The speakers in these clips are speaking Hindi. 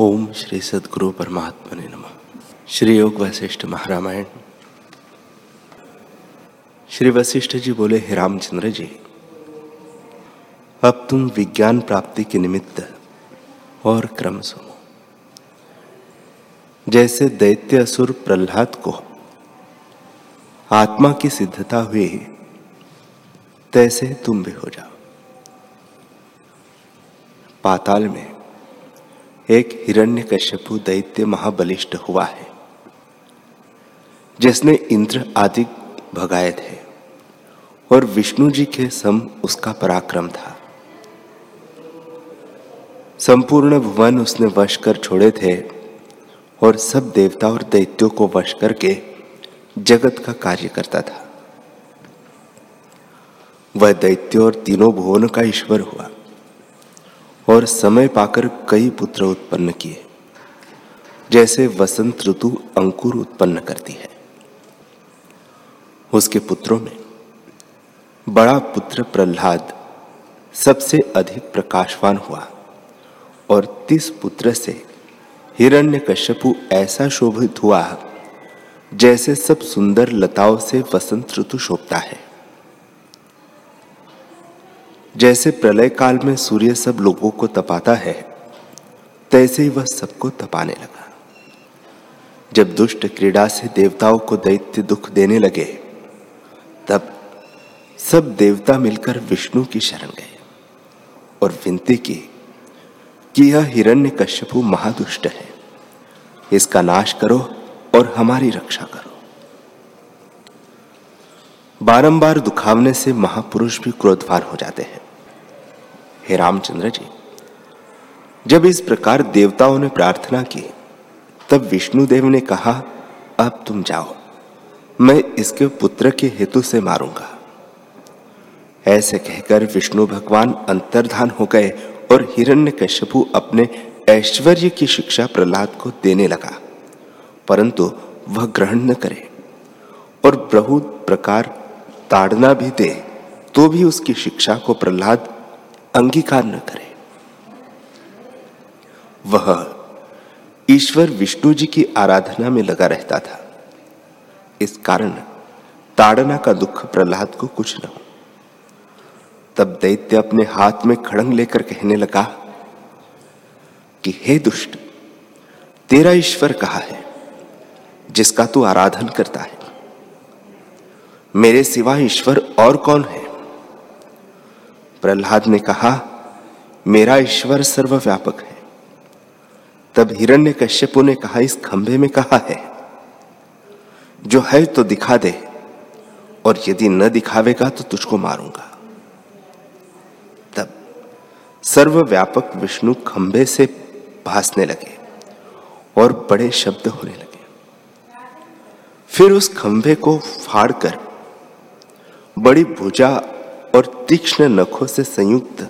ओम श्री सदगुरु परमात्मा ने नम। श्री योग वशिष्ठ महारामायण। श्री वशिष्ठ जी बोले, हे रामचंद्र जी, अब तुम विज्ञान प्राप्ति के निमित्त और क्रम सुनो। जैसे दैत्य असुर प्रहलाद को आत्मा की सिद्धता हुई, तैसे तुम भी हो जाओ। पाताल में एक हिरण्य कश्यपु दैत्य महाबलिष्ठ हुआ है, जिसने इंद्र आदि भगाए थे, और विष्णु जी के सम उसका पराक्रम था। संपूर्ण भुवन उसने वश कर छोड़े थे, और सब देवता और दैत्यों को वश करके जगत का कार्य करता था। वह दैत्य और तीनों भुवन का ईश्वर हुआ। और समय पाकर कई पुत्र उत्पन्न किए। जैसे वसंत ऋतु अंकुर उत्पन्न करती है। उसके पुत्रों में बड़ा पुत्र प्रहलाद सबसे अधिक प्रकाशवान हुआ और तीस पुत्र से हिरण्य कश्यपु ऐसा शोभित हुआ जैसे सब सुंदर लताओं से वसंत ऋतु शोभता है। जैसे प्रलय काल में सूर्य सब लोगों को तपाता है, तैसे ही वह सबको तपाने लगा। जब दुष्ट क्रीड़ा से देवताओं को दैत्य दुख देने लगे, तब सब देवता मिलकर विष्णु की शरण गए और विनती की कि यह हिरण्य कश्यपु महादुष्ट है। इसका नाश करो और हमारी रक्षा करो। बारंबार दुखावने से महापुरुष भी क्रोधवान हो जाते हैं। हे रामचंद्र जी, जब इस प्रकार देवताओं ने प्रार्थना की, तब विष्णुदेव ने कहा, अब तुम जाओ, मैं इसके पुत्र के हेतु से मारूँगा। ऐसे कहकर विष्णु भगवान अंतर्धान हो गए और हिरण्य कश्यपु अपने ऐश्वर्य की शिक्षा प्रहलाद को देने लगा। परंतु वह ग्रहण न करे और बहुत प्रकार ताड़ना भी दे तो भी उसकी शिक्षा को प्रहलाद अंगीकार न करे। वह ईश्वर विष्णु जी की आराधना में लगा रहता था। इस कारण ताड़ना का दुख प्रहलाद को कुछ न हो तब दैत्य अपने हाथ में खड़ंग लेकर कहने लगा, कि हे दुष्ट, तेरा ईश्वर कहा है, जिसका तू आराधन करता है? मेरे सिवा ईश्वर और कौन है? प्रहलाद ने कहा, मेरा ईश्वर सर्वव्यापक है। तब हिरण्य कश्यपु ने कहा, इस खंभे में कहा है? जो है तो दिखा दे, और यदि न दिखावेगा तो तुझको मारूँगा। तब सर्वव्यापक विष्णु खंभे से भासने लगे और बड़े शब्द होने लगे। फिर उस खंभे को फाड़कर बड़ी भुजा और तीक्ष्ण नखों से संयुक्त,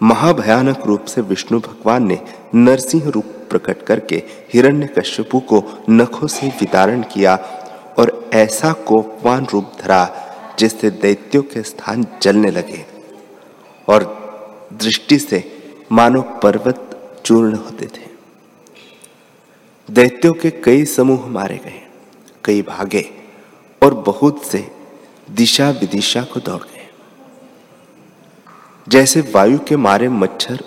महाभयानक रूप से विष्णु भगवान ने नरसिंह रूप प्रकट करके हिरण्य कश्यपु को नखों से विदारण किया और ऐसा कोपवान रूप धरा जिससे दैत्यों के स्थान जलने लगे और दृष्टि से मानो पर्वत चूर्ण होते थे। दैत्यों के कई समूह मारे गए, कई भागे और बहुत से दिशा विदिशा को दौड़ गए। जैसे वायु के मारे मच्छर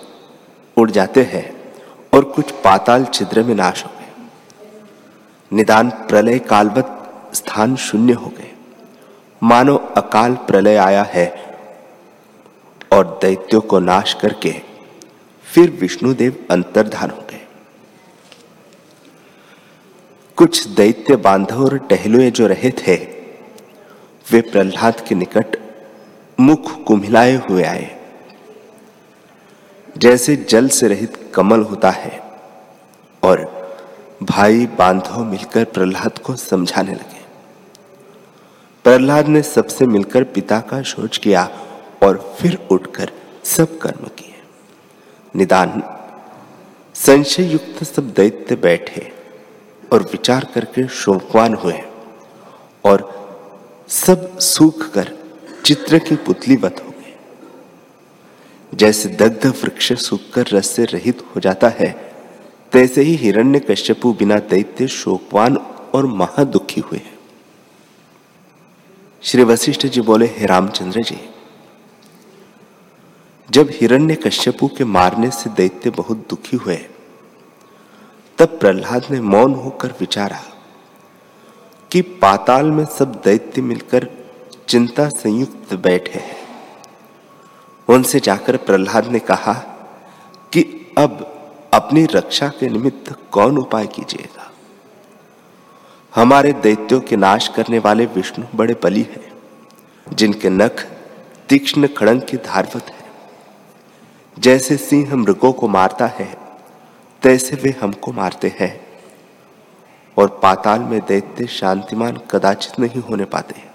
उड़ जाते हैं और कुछ पाताल छिद्र में नाश हो गए। निदान प्रलय कालवत स्थान शून्य हो गए। मानो अकाल प्रलय आया है और दैत्यों को नाश करके फिर विष्णुदेव अंतर्धान हो गए। कुछ दैत्य बांधव और टहलुए जो रहे थे, वे प्रहलाद के निकट मुख कुम्हिलाए हुए आए। जैसे जल से रहित कमल होता है और भाई बांधव मिलकर प्रहलाद को समझाने लगे। प्रहलाद ने सबसे मिलकर पिता का शोच किया और फिर उठकर सब कर्म किए। निदान संशय युक्त सब दैत्य बैठे और विचार करके शोकवान हुए और सब सूख कर चित्र की पुतलीवत हो जैसे दग्ध वृक्ष सूखकर रस से रहित हो जाता है, तैसे ही हिरण्य कश्यपु बिना दैत्य, शोकवान और महादुखी हुए श्री वशिष्ठ जी बोले, हे रामचंद्र जी, जब हिरण्य कश्यपु के मारने से दैत्य बहुत दुखी हुए, तब प्रहलाद ने मौन होकर विचारा कि पाताल में सब दैत्य मिलकर चिंता संयुक्त बैठे हैं। उनसे जाकर प्रहलाद ने कहा कि अब अपनी रक्षा के निमित्त कौन उपाय कीजिएगा? हमारे दैत्यों के नाश करने वाले विष्णु बड़े बली हैं, जिनके नख तीक्ष्ण खड़ंग की धारवत है। जैसे सिंह मृगों को मारता है, तैसे वे हमको मारते हैं, और पाताल में दैत्य शांतिमान कदाचित नहीं होने पाते।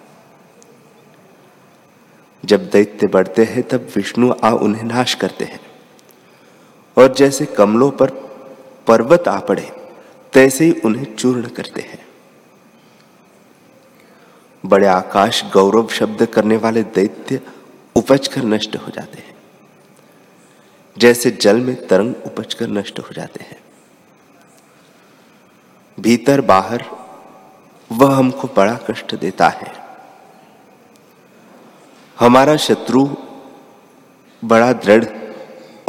जब दैत्य बढ़ते हैं, तब विष्णु आ उन्हें नाश करते हैं। और जैसे कमलों पर पर्वत आ पड़े, तैसे ही उन्हें चूर्ण करते हैं। बड़े आकाश गौरव शब्द करने वाले दैत्य उपज कर नष्ट हो जाते हैं। जैसे जल में तरंग उपज कर नष्ट हो जाते हैं। भीतर बाहर वह हमको बड़ा कष्ट देता है। हमारा शत्रु बड़ा दृढ़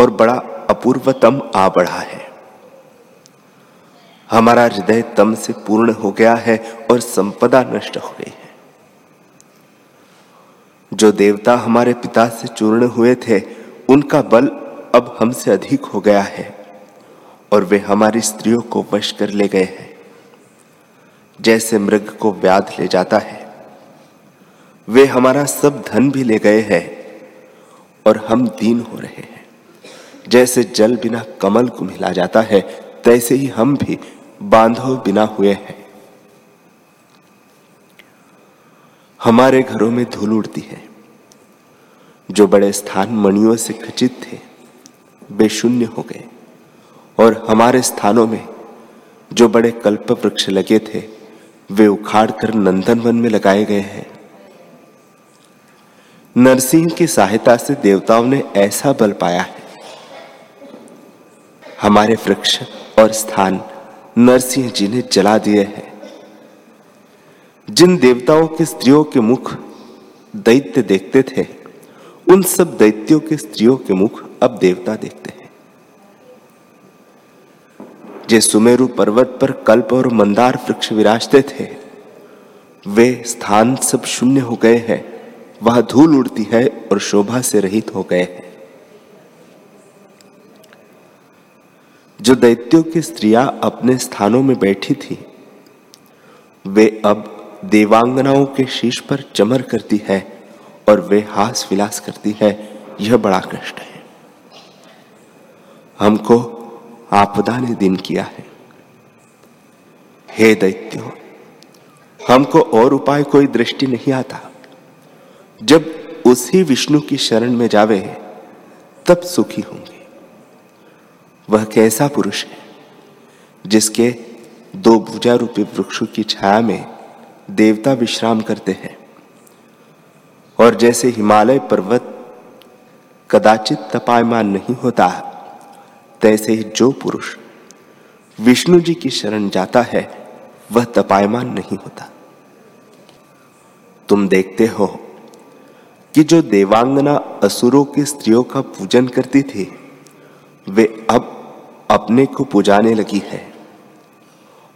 और बड़ा अपूर्वतम आ बढ़ा है। हमारा हृदय तम से पूर्ण हो गया है और संपदा नष्ट हो गई है। जो देवता हमारे पिता से चूर्ण हुए थे, उनका बल अब हमसे अधिक हो गया है और वे हमारी स्त्रियों को वश कर ले गए हैं। जैसे मृग को व्याध ले जाता है वे हमारा सब धन भी ले गए हैं और हम दीन हो रहे हैं। जैसे जल बिना कमल को मिला जाता है, तैसे ही हम भी बांधो बिना हुए हैं। हमारे घरों में धूल उड़ती है, जो बड़े स्थान मणियों से खचित थे, बेशून्य हो गए। और हमारे स्थानों में जो बड़े कल्प वृक्ष लगे थे, वे उखाड़ कर नंदन वन में लगाए गए हैं। नरसिंह की सहायता से देवताओं ने ऐसा बल पाया है। हमारे वृक्ष और स्थान नरसिंह जी ने जला दिए हैं। जिन देवताओं के स्त्रियों के मुख दैत्य देखते थे, उन सब दैत्यों के स्त्रियों के मुख अब देवता देखते हैं। जे सुमेरु पर्वत पर कल्प और मंदार वृक्ष विराजते थे, वे स्थान सब शून्य हो गए हैं। वह धूल उड़ती है और शोभा से रहित हो गए हैं। जो दैत्यों की स्त्रियाँ अपने स्थानों में बैठी थी, वे अब देवांगनाओं के शीश पर चमर करती है और वे हास विलास करती है। यह बड़ा कष्ट है। हमको आपदा ने दिन किया है। हे दैत्यो, हमको और उपाय कोई दृष्टि नहीं आता। जब उसी विष्णु की शरण में जावे, तब सुखी होंगे। वह कैसा पुरुष है, जिसके दो भुजा रूपी वृक्षों की छाया में देवता विश्राम करते हैं, और जैसे हिमालय पर्वत कदाचित तपायमान नहीं होता, तैसे ही जो पुरुष विष्णु जी की शरण जाता है, वह तपायमान नहीं होता। तुम देखते हो कि जो देवांगना असुरों की स्त्रियों का पूजन करती थी, वे अब अपने को पुजाने लगी है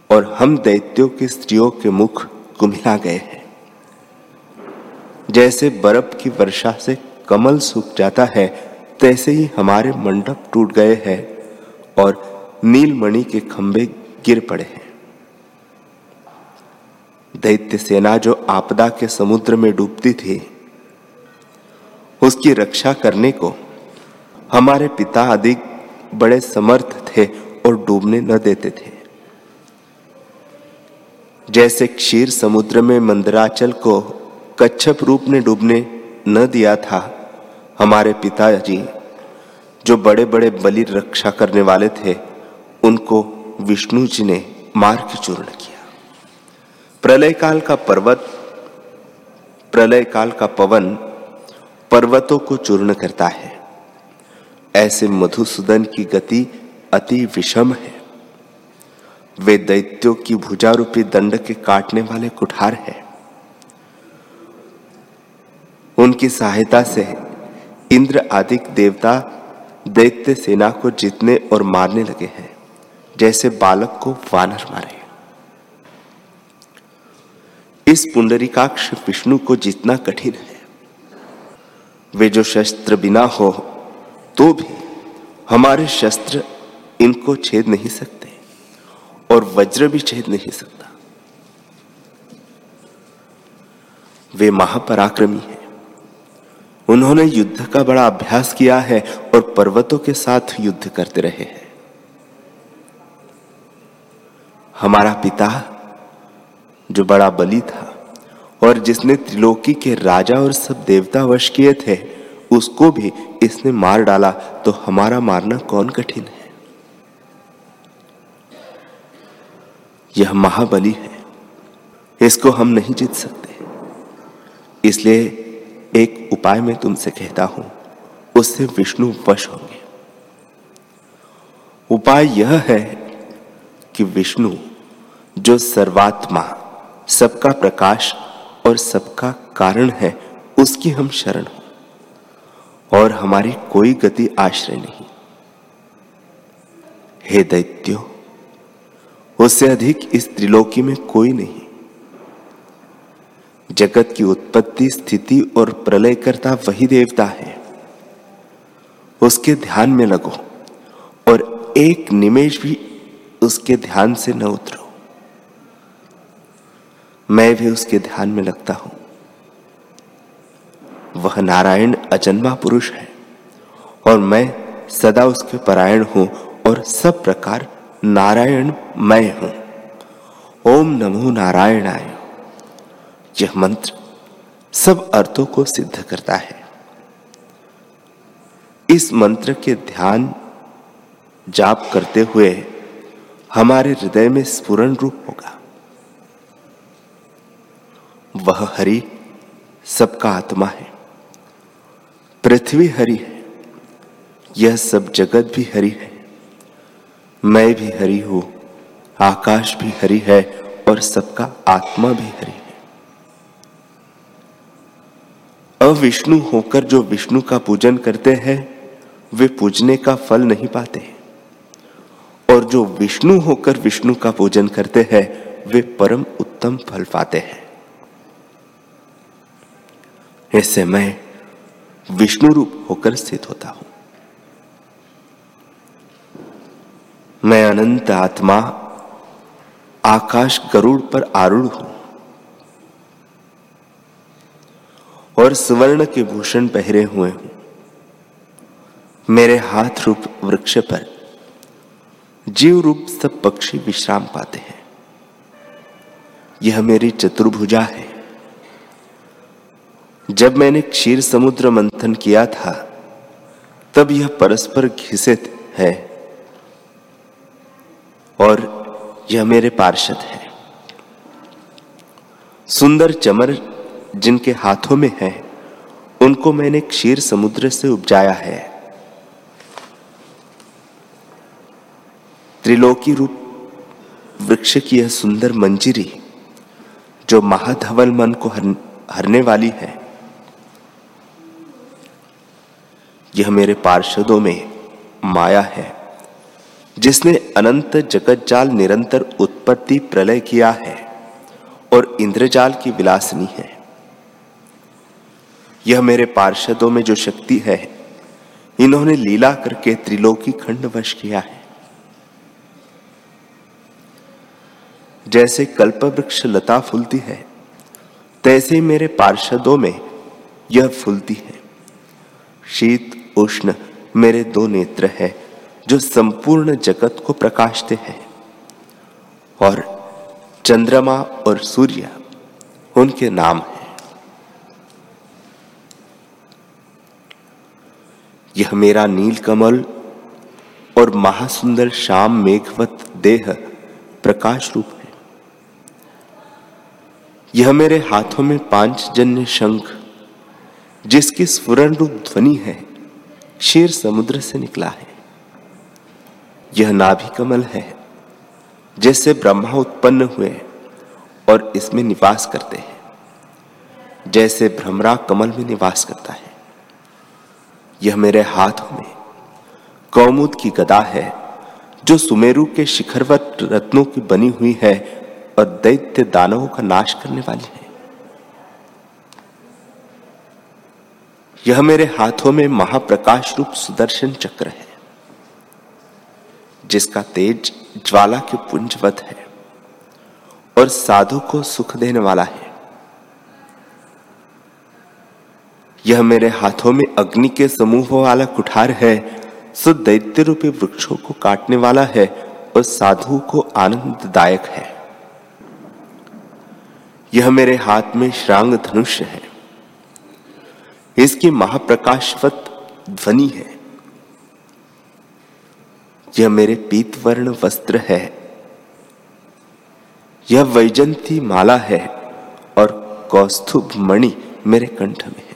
और हम दैत्यों की स्त्रियों के मुख कुमिला गए हैं। जैसे बर्फ़ की वर्षा से कमल सूख जाता है, तैसे ही हमारे मंडप टूट गए हैं और नीलमणि के खंभे गिर पड़े हैं। दैत्य सेना जो आपदा के समुद्र में डूबती थी उसकी रक्षा करने को। हमारे पिता आदि बड़े समर्थ थे और डूबने न देते थे। जैसे क्षीर समुद्र में मंदराचल को कच्छप रूप ने डूबने न दिया था, हमारे पिताजी जो बड़े बड़े बलि रक्षा करने वाले थे, उनको विष्णु जी ने मार्ग चूर्ण किया। प्रलय काल का पर्वत प्रलय काल का पवन पर्वतों को चूर्ण करता है। ऐसे मधुसूदन की गति अति विषम है। वे दैत्यों की भुजा रूपी दंड के काटने वाले कुठार हैं। उनकी सहायता से इंद्र आदि देवता दैत्य सेना को जीतने और मारने लगे हैं, जैसे बालक को वानर मारे। इस पुंडरीकाक्ष विष्णु को जीतना कठिन है। वे जो शस्त्र बिना हो तो भी हमारे शस्त्र इनको छेद नहीं सकते और वज्र भी छेद नहीं सकता। वे महापराक्रमी हैं। उन्होंने युद्ध का बड़ा अभ्यास किया है और पर्वतों के साथ युद्ध करते रहे हैं। हमारा पिता, जो बड़ा बली था और जिसने त्रिलोकी के राजा और सब देवता वश किए थे, उसको भी इसने मार डाला तो हमारा मारना कौन कठिन है? यह महाबली है। इसको हम नहीं जीत सकते। इसलिए एक उपाय मैं तुमसे कहता हूँ, उससे विष्णु वश होंगे। उपाय यह है कि विष्णु, जो सर्वात्मा, सबका प्रकाश और सबका कारण है, उसकी हम शरण हो। और हमारी कोई गति आश्रय नहीं। हे दैत्यो, उससे अधिक इस त्रिलोकी में कोई नहीं। जगत की उत्पत्ति, स्थिति और प्रलय करता वही देवता है। उसके ध्यान में लगो और एक निमेश भी उसके ध्यान से न उतरो। मैं भी उसके ध्यान में लगता हूँ। वह नारायण अजन्मा पुरुष है और मैं सदा उसके परायण हूँ और सब प्रकार नारायण मैं हूँ। ओम नमो नारायणाय। यह मंत्र सब अर्थों को सिद्ध करता है। इस मंत्र के ध्यान जाप करते हुए हमारे हृदय में स्फुरन रूप होगा। वह हरि सबका आत्मा है। पृथ्वी हरि है। यह सब जगत भी हरि है। मैं भी हरि हूँ, आकाश भी हरि है और सबका आत्मा भी हरि है। अविष्णु होकर जो विष्णु का पूजन करते हैं, वे पूजने का फल नहीं पाते और जो विष्णु होकर विष्णु का पूजन करते हैं, वे परम उत्तम फल पाते हैं। ऐसे मैं विष्णु रूप होकर स्थित होता हूँ। मैं अनंत आत्मा, आकाश गरुड़ पर आरूढ़ हूँ। और सुवर्ण के भूषण पहरे हुए हूँ। मेरे हाथ रूप वृक्ष पर जीव रूप सब पक्षी विश्राम पाते हैं। यह मेरी चतुर्भुजा है। जब मैंने क्षीर समुद्र मंथन किया था, तब यह परस्पर घिसित है और यह मेरे पार्षद है। सुंदर चमर जिनके हाथों में है, उनको मैंने क्षीर समुद्र से उपजाया है। त्रिलोकी रूप वृक्ष की यह सुंदर मंजिरी, जो महाधवल मन को हरने वाली है यह मेरे पार्षदों में माया है। जिसने अनंत जगत जाल निरंतर उत्पत्ति प्रलय किया है और इंद्रजाल की विलासनी है। यह मेरे पार्षदों में जो शक्ति है, इन्होंने लीला करके त्रिलोकी खंड वश किया है। जैसे कल्प वृक्ष लता फूलती है, तैसे मेरे पार्षदों में यह फूलती है। शीत उष्ण मेरे दो नेत्र हैं, जो संपूर्ण जगत को प्रकाशते हैं। और चंद्रमा और सूर्य उनके नाम हैं। यह मेरा नील कमल और महासुंदर श्याम मेघवत देह प्रकाश रूप है। यह मेरे हाथों में पाँच जन्य शंख, जिसकी स्फुरन रूप ध्वनि है शेर समुद्र से निकला है। यह नाभि कमल है, जैसे ब्रह्मा उत्पन्न हुए और इसमें निवास करते हैं, जैसे भ्रमरा कमल में निवास करता है। यह मेरे हाथों में कौमुद की गदा है, जो सुमेरु के शिखरवत रत्नों की बनी हुई है और दैत्य दानवों का नाश करने वाली है। यह मेरे हाथों में महाप्रकाश रूप सुदर्शन चक्र है, जिसका तेज ज्वाला के पुंजवत है और साधु को सुख देने वाला है। यह मेरे हाथों में अग्नि के समूह वाला कुठार है, सो दैत्य रूपी वृक्षों को काटने वाला है और साधु को आनंददायक है। यह मेरे हाथ में श्रांग धनुष्य है इसकी महाप्रकाशवत ध्वनि है। यह मेरे पीतवर्ण वस्त्र है। यह वैजंती माला है और कौस्तुभ मणि मेरे कंठ में है।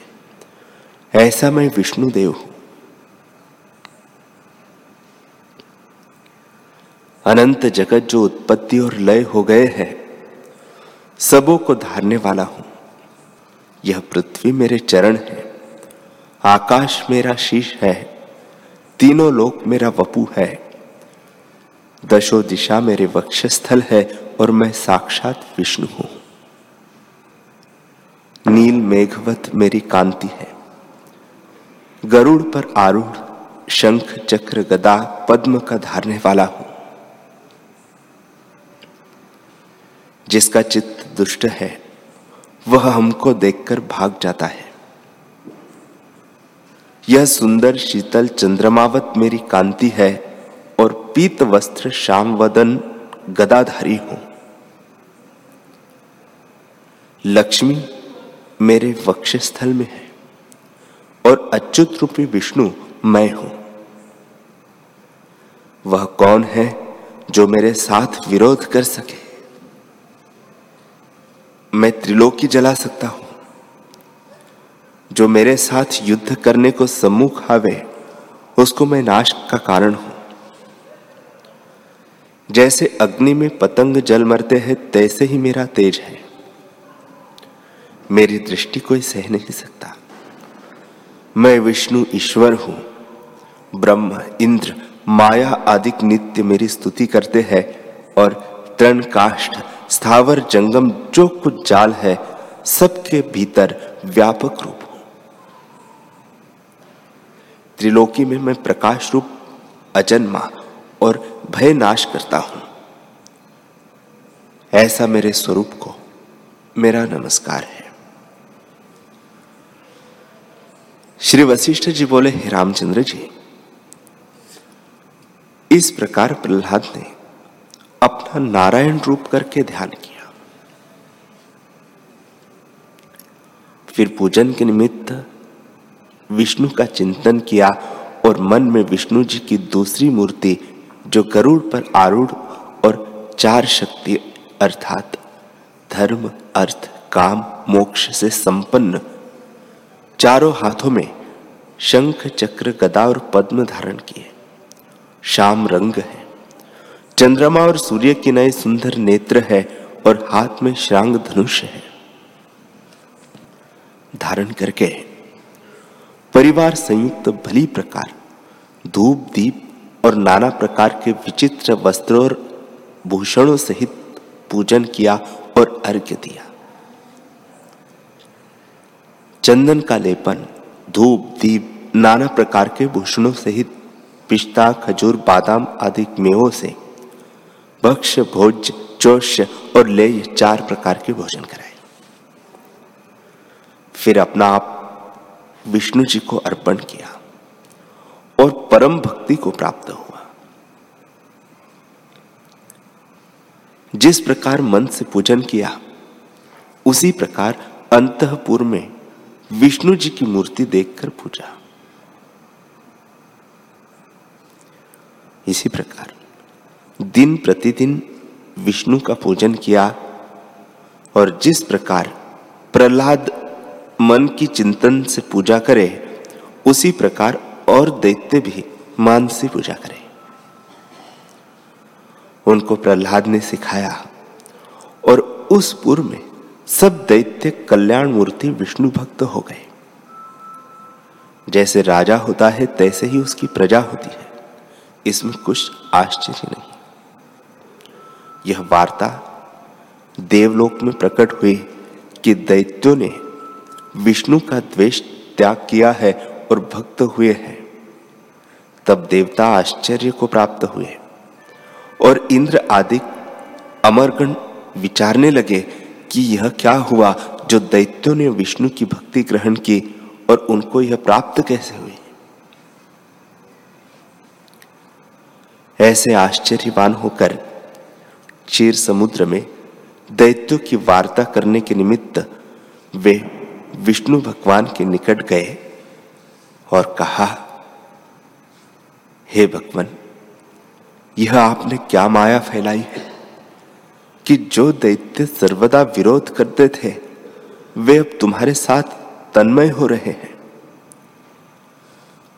ऐसा मैं विष्णुदेव हूँ। अनंत जगत जो उत्पत्ति और लय हो गए हैं, सबों को धारने वाला हूँ। यह पृथ्वी मेरे चरण है। आकाश मेरा शीश है, तीनों लोक मेरा वपु है। दशो दिशा मेरे वक्षस्थल है और मैं साक्षात विष्णु हूँ। नील मेघवत मेरी कांति है। गरुड़ पर आरूढ़, शंख, चक्र, गदा, पद्म का धारने वाला हूँ। जिसका चित्त दुष्ट है, वह हमको देखकर भाग जाता है। यह सुंदर शीतल चंद्रमावत मेरी कांति है और पीत वस्त्र श्याम वदन गदाधारी हूँ। लक्ष्मी मेरे वक्षस्थल में है और अच्युत रूपी विष्णु मैं हूँ। वह कौन है जो मेरे साथ विरोध कर सके? मैं त्रिलोकी जला सकता हूँ। जो मेरे साथ युद्ध करने को सम्मुख आवे उसको मैं नाश का कारण हूँ। जैसे अग्नि में पतंग जल मरते हैं, तैसे ही मेरा तेज है। मेरी दृष्टि कोई सह नहीं सकता। मैं विष्णु ईश्वर हूँ। ब्रह्म, इंद्र, माया आदि नित्य मेरी स्तुति करते हैं और तृण काष्ठ स्थावर, जंगम, जो कुछ जाल है, सबके भीतर व्यापक रूप हूँ त्रिलोकी में मैं प्रकाश रूप, अजन्मा और भय नाश करता हूँ। ऐसा मेरे स्वरूप को मेरा नमस्कार है। श्री वशिष्ठ जी बोले, हे रामचंद्र जी, इस प्रकार प्रहलाद ने अपना नारायण रूप करके ध्यान किया। फिर पूजन के निमित्त विष्णु का चिंतन किया और मन में विष्णु जी की दूसरी मूर्ति, जो गरुड़ पर आरूढ़ और चार शक्ति, अर्थात धर्म, अर्थ, काम, मोक्ष से संपन्न। चारों हाथों में शंख, चक्र, गदा और पद्म धारण किए। शाम रंग है। चंद्रमा और सूर्य की नए सुंदर नेत्र है और हाथ में श्रांग धनुष है। धारण करके परिवार संयुक्त भली प्रकार, धूप, दीप और नाना प्रकार के विचित्र वस्त्रों और भूषणों सहित पूजन किया और अर्घ्य दिया। चंदन का लेपन, धूप, दीप, नाना प्रकार के भूषणों सहित पिस्ता, खजूर, बादाम आदि मेवों से भक्ष भोज चोष्य और ले चार प्रकार के भोजन कराए। फिर अपना आप विष्णु जी को अर्पण किया और परम भक्ति को प्राप्त हुआ। जिस प्रकार मन से पूजन किया, उसी प्रकार अंतपुर में विष्णु जी की मूर्ति देखकर पूजा। इसी प्रकार दिन प्रतिदिन विष्णु का पूजन किया और जिस प्रकार प्रहलाद मन की चिंतन से पूजा करे, उसी प्रकार और दैत्य भी मान से पूजा करे। उनको प्रहलाद ने सिखाया और उस पुर में सब दैत्य कल्याण मूर्ति विष्णु भक्त हो गए। जैसे राजा होता है, तैसे ही उसकी प्रजा होती है। इसमें कुछ आश्चर्य नहीं। यह वार्ता देवलोक में प्रकट हुई कि दैत्यों ने विष्णु का द्वेष त्याग किया है और भक्त हुए हैं। तब देवता आश्चर्य को प्राप्त हुए और इंद्र आदि अमरगण विचारने लगे कि यह क्या हुआ जो दैत्यों ने विष्णु की भक्ति ग्रहण की और उनको यह प्राप्त कैसे हुई? ऐसे आश्चर्यवान होकर क्षीर समुद्र में दैत्यों की वार्ता करने के निमित्त वे विष्णु भगवान के निकट गए और कहा, हे भगवान, यह आपने क्या माया फैलाई है कि जो दैत्य सर्वदा विरोध करते थे, वे अब तुम्हारे साथ तन्मय हो रहे हैं?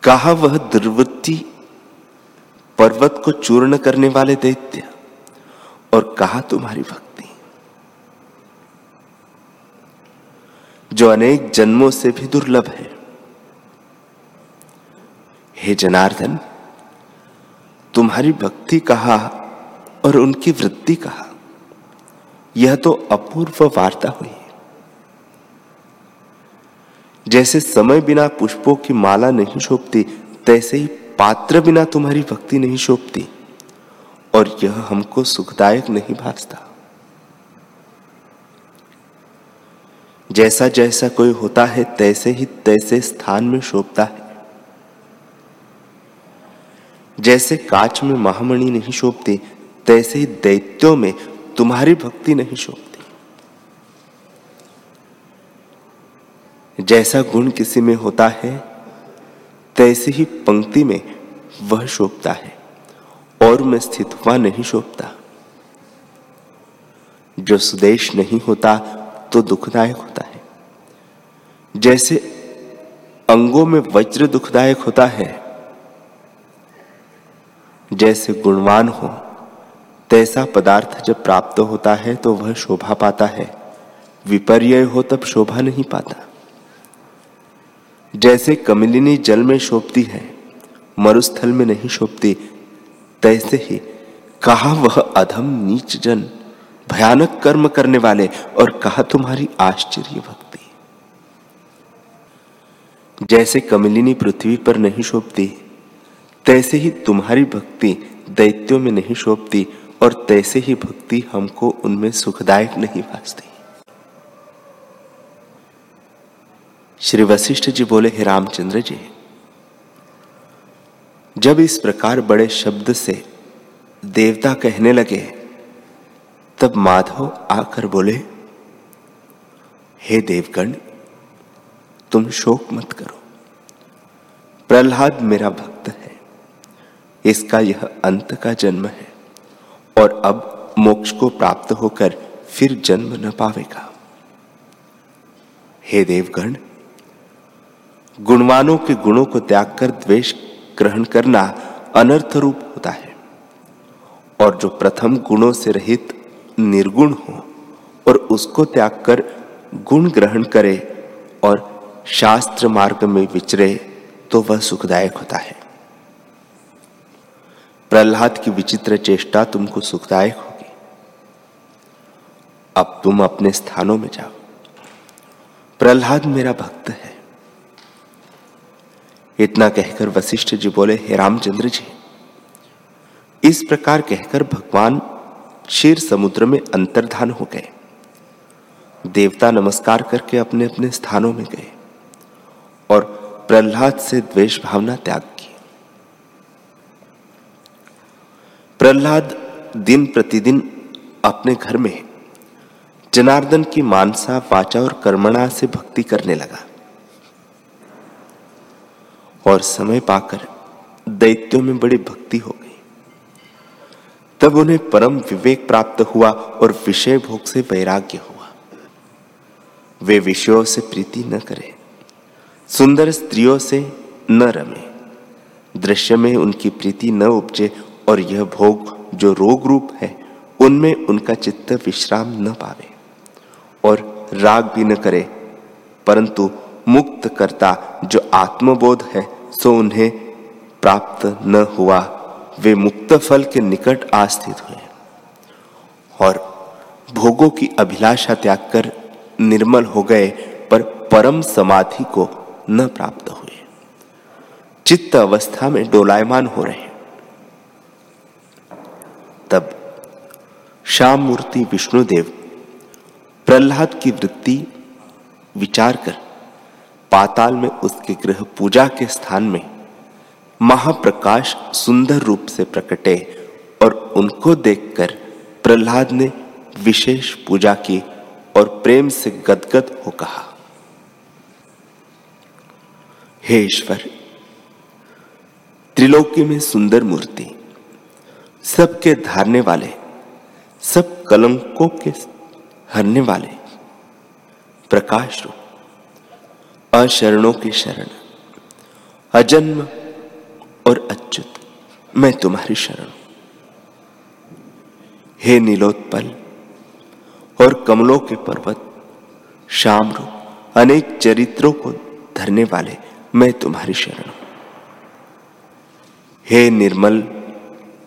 कहा वह दुर्वृत्ति, पर्वत को चूर्ण करने वाले दैत्य और कहा तुम्हारी भक्ति? जो अनेक जन्मों से भी दुर्लभ है। हे जनार्दन, तुम्हारी भक्ति कहा और उनकी वृत्ति कहा, यह तो अपूर्व वार्ता हुई। जैसे समय बिना पुष्पों की माला नहीं शोभती, तैसे ही पात्र बिना तुम्हारी भक्ति नहीं शोभती, और यह हमको सुखदायक नहीं भासता। जैसा जैसा कोई होता है, तैसे ही तैसे स्थान में शोभता है। जैसे कांच में महामणि नहीं शोभती, तैसे ही दैत्यों में तुम्हारी भक्ति नहीं शोभती। जैसा गुण किसी में होता है, तैसे ही पंक्ति में वह शोभता है, और में स्थित हुआ नहीं शोभता। जो सुदेश नहीं होता तो दुखदायक होता है। जैसे अंगों में वज्र दुखदायक होता है, जैसे गुणवान हो, तैसा पदार्थ जब प्राप्त होता है तो वह शोभा पाता है। विपर्य हो तब शोभा नहीं पाता। जैसे कमलिनी जल में शोभती है, मरुस्थल में नहीं शोभती, तैसे ही कहा वह अधम नीच जन भयानक कर्म करने वाले और कहा तुम्हारी आश्चर्य भक्ति। जैसे कमिलिनी पृथ्वी पर नहीं शोभती, तैसे ही तुम्हारी भक्ति दैत्यों में नहीं शोभती और तैसे ही भक्ति हमको उनमें सुखदायक नहीं भासती। श्री वशिष्ठ जी बोले, हे रामचंद्र जी, जब इस प्रकार बड़े शब्द से देवता कहने लगे तब माधव आकर बोले, हे देवगण, तुम शोक मत करो। प्रहलाद मेरा भक्त है। इसका यह अंत का जन्म है और अब मोक्ष को प्राप्त होकर फिर जन्म न पावेगा। हे देवगण, गुणवानों के गुणों को त्याग कर द्वेष ग्रहण करना अनर्थ रूप होता है और जो प्रथम गुणों से रहित निर्गुण हो और उसको त्याग कर गुण ग्रहण करे और शास्त्र मार्ग में विचरे तो वह सुखदायक होता है। प्रहलाद की विचित्र चेष्टा तुमको सुखदायक होगी। अब तुम अपने स्थानों में जाओ। प्रहलाद मेरा भक्त है। इतना कहकर वशिष्ठ जी बोले, हे रामचंद्र जी, इस प्रकार कहकर भगवान क्षीर समुद्र में अंतर्धान हो गए। देवता नमस्कार करके अपने अपने स्थानों में गए और प्रहलाद से द्वेष भावना त्याग की। प्रहलाद दिन प्रतिदिन अपने घर में जनार्दन की मानसा, वाचा और कर्मणा से भक्ति करने लगा और समय पाकर दैत्यों में बड़ी भक्ति हो तब उन्हें परम विवेक प्राप्त हुआ और विषय भोग से वैराग्य हुआ। वे विषयों से प्रीति न करें, सुंदर स्त्रियों से न रमे, दृश्य में उनकी प्रीति न उपजे और यह भोग जो रोग रूप है, उनमें उनका चित्त विश्राम न पावे। और राग भी न करे, परंतु मुक्त करता जो आत्मबोध है, सो उन्हें प्राप्त न हुआ। वे मुक्त फल के निकट आस्थित हुए और भोगों की अभिलाषा त्याग कर निर्मल हो गए, पर परम समाधि को न प्राप्त हुए। चित्त अवस्था में डोलायमान हो रहे। तब श्याम मूर्ति विष्णुदेव प्रहलाद की वृत्ति विचार कर पाताल में उसके गृह पूजा के स्थान में महाप्रकाश सुंदर रूप से प्रकटे और उनको देखकर प्रहलाद ने विशेष पूजा की और प्रेम से गदगद हो कहा, हे ईश्वर, त्रिलोकी में सुंदर मूर्ति, सबके धारने वाले, सब कलंकों के हरने वाले, प्रकाश रूप, अशरणों की शरण, अजन्म और अच्युत, मैं तुम्हारी शरण। हे नीलोत्पल और कमलों के पर्वत शाम रूप अनेक चरित्रों को धरने वाले मैं तुम्हारी शरण। हूँ हे निर्मल,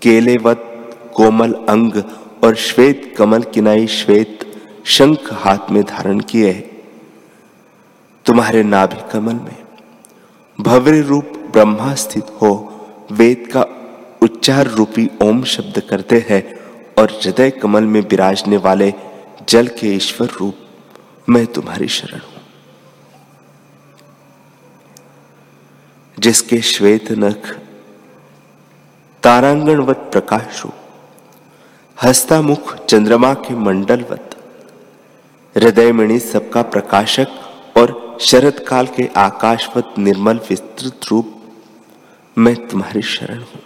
केलेवत, कोमल अंग और श्वेत कमल किनाई श्वेत शंख हाथ में धारण किए, तुम्हारे नाभि कमल में भव्य रूप ब्रह्मा स्थित हो, वेद का उच्चार रूपी ओम शब्द करते हैं और हृदय कमल में विराजने वाले जल के ईश्वर रूप मैं तुम्हारी शरण हूँ। जिसके श्वेत नख, तारांगणवत प्रकाश रूप, हस्तामुख चंद्रमा के मंडलवत, हृदयमणि सबका प्रकाशक और शरद काल के आकाशवत निर्मल विस्तृत रूप मैं तुम्हारी शरण हूँ।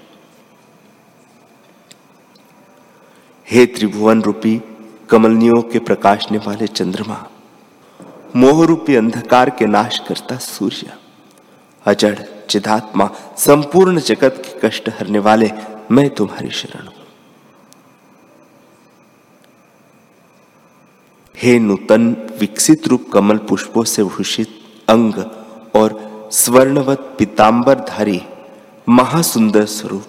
हे त्रिभुवन रूपी, कमलनियों के प्रकाशने वाले चंद्रमा, मोह रूपी अंधकार के नाश करता सूर्य, अजड़ चिदात्मा, संपूर्ण जगत के कष्ट हरने वाले मैं तुम्हारी शरण हूँ। हे नूतन, विकसित रूप कमल पुष्पों से भूषित अंग और स्वर्णवत पितांबर धारी महासुंदर स्वरूप,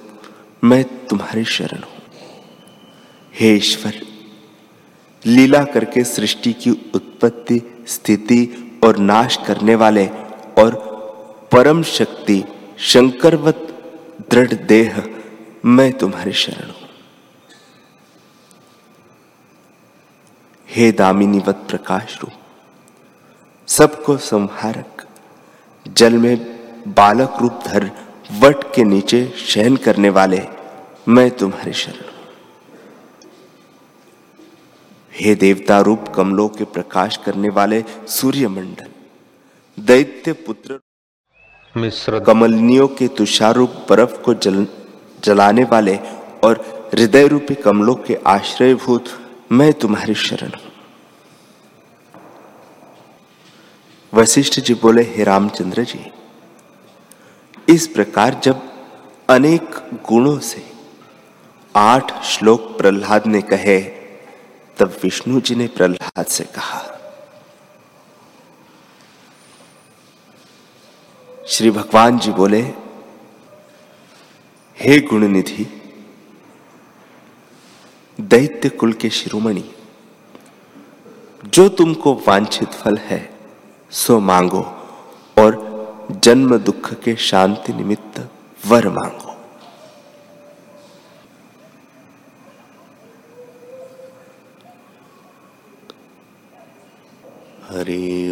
मैं तुम्हारे शरण हूँ। हे ईश्वर, लीला करके सृष्टि की उत्पत्ति, स्थिति और नाश करने वाले और परम शक्ति, शंकरवत दृढ़ देह, मैं तुम्हारी शरण हूँ। हे दामिनीवत प्रकाश रूप, सबको संहारक, जल में बालक रूप धर वट के नीचे शयन करने वाले मैं तुम्हारी शरण हे। देवता रूप कमलों के प्रकाश करने वाले सूर्यमंडल दैत्य पुत्र मिश्र कमलनियों के तुषारूप बर्फ़ को जल जलाने वाले और हृदय रूपी कमलों के आश्रयभूत मैं तुम्हारी शरण हूँ। वशिष्ठ जी बोले हे रामचंद्र जी इस प्रकार जब अनेक गुणों से आठ श्लोक प्रहलाद ने कहे, तब विष्णु जी ने प्रहलाद से कहा, श्री भगवान जी बोले, हे गुणनिधि, दैत्य कुल के शिरोमणि, जो तुमको वांछित फल है, सो मांगो। जन्म दुख के शांति निमित्त वर मांगो। हरि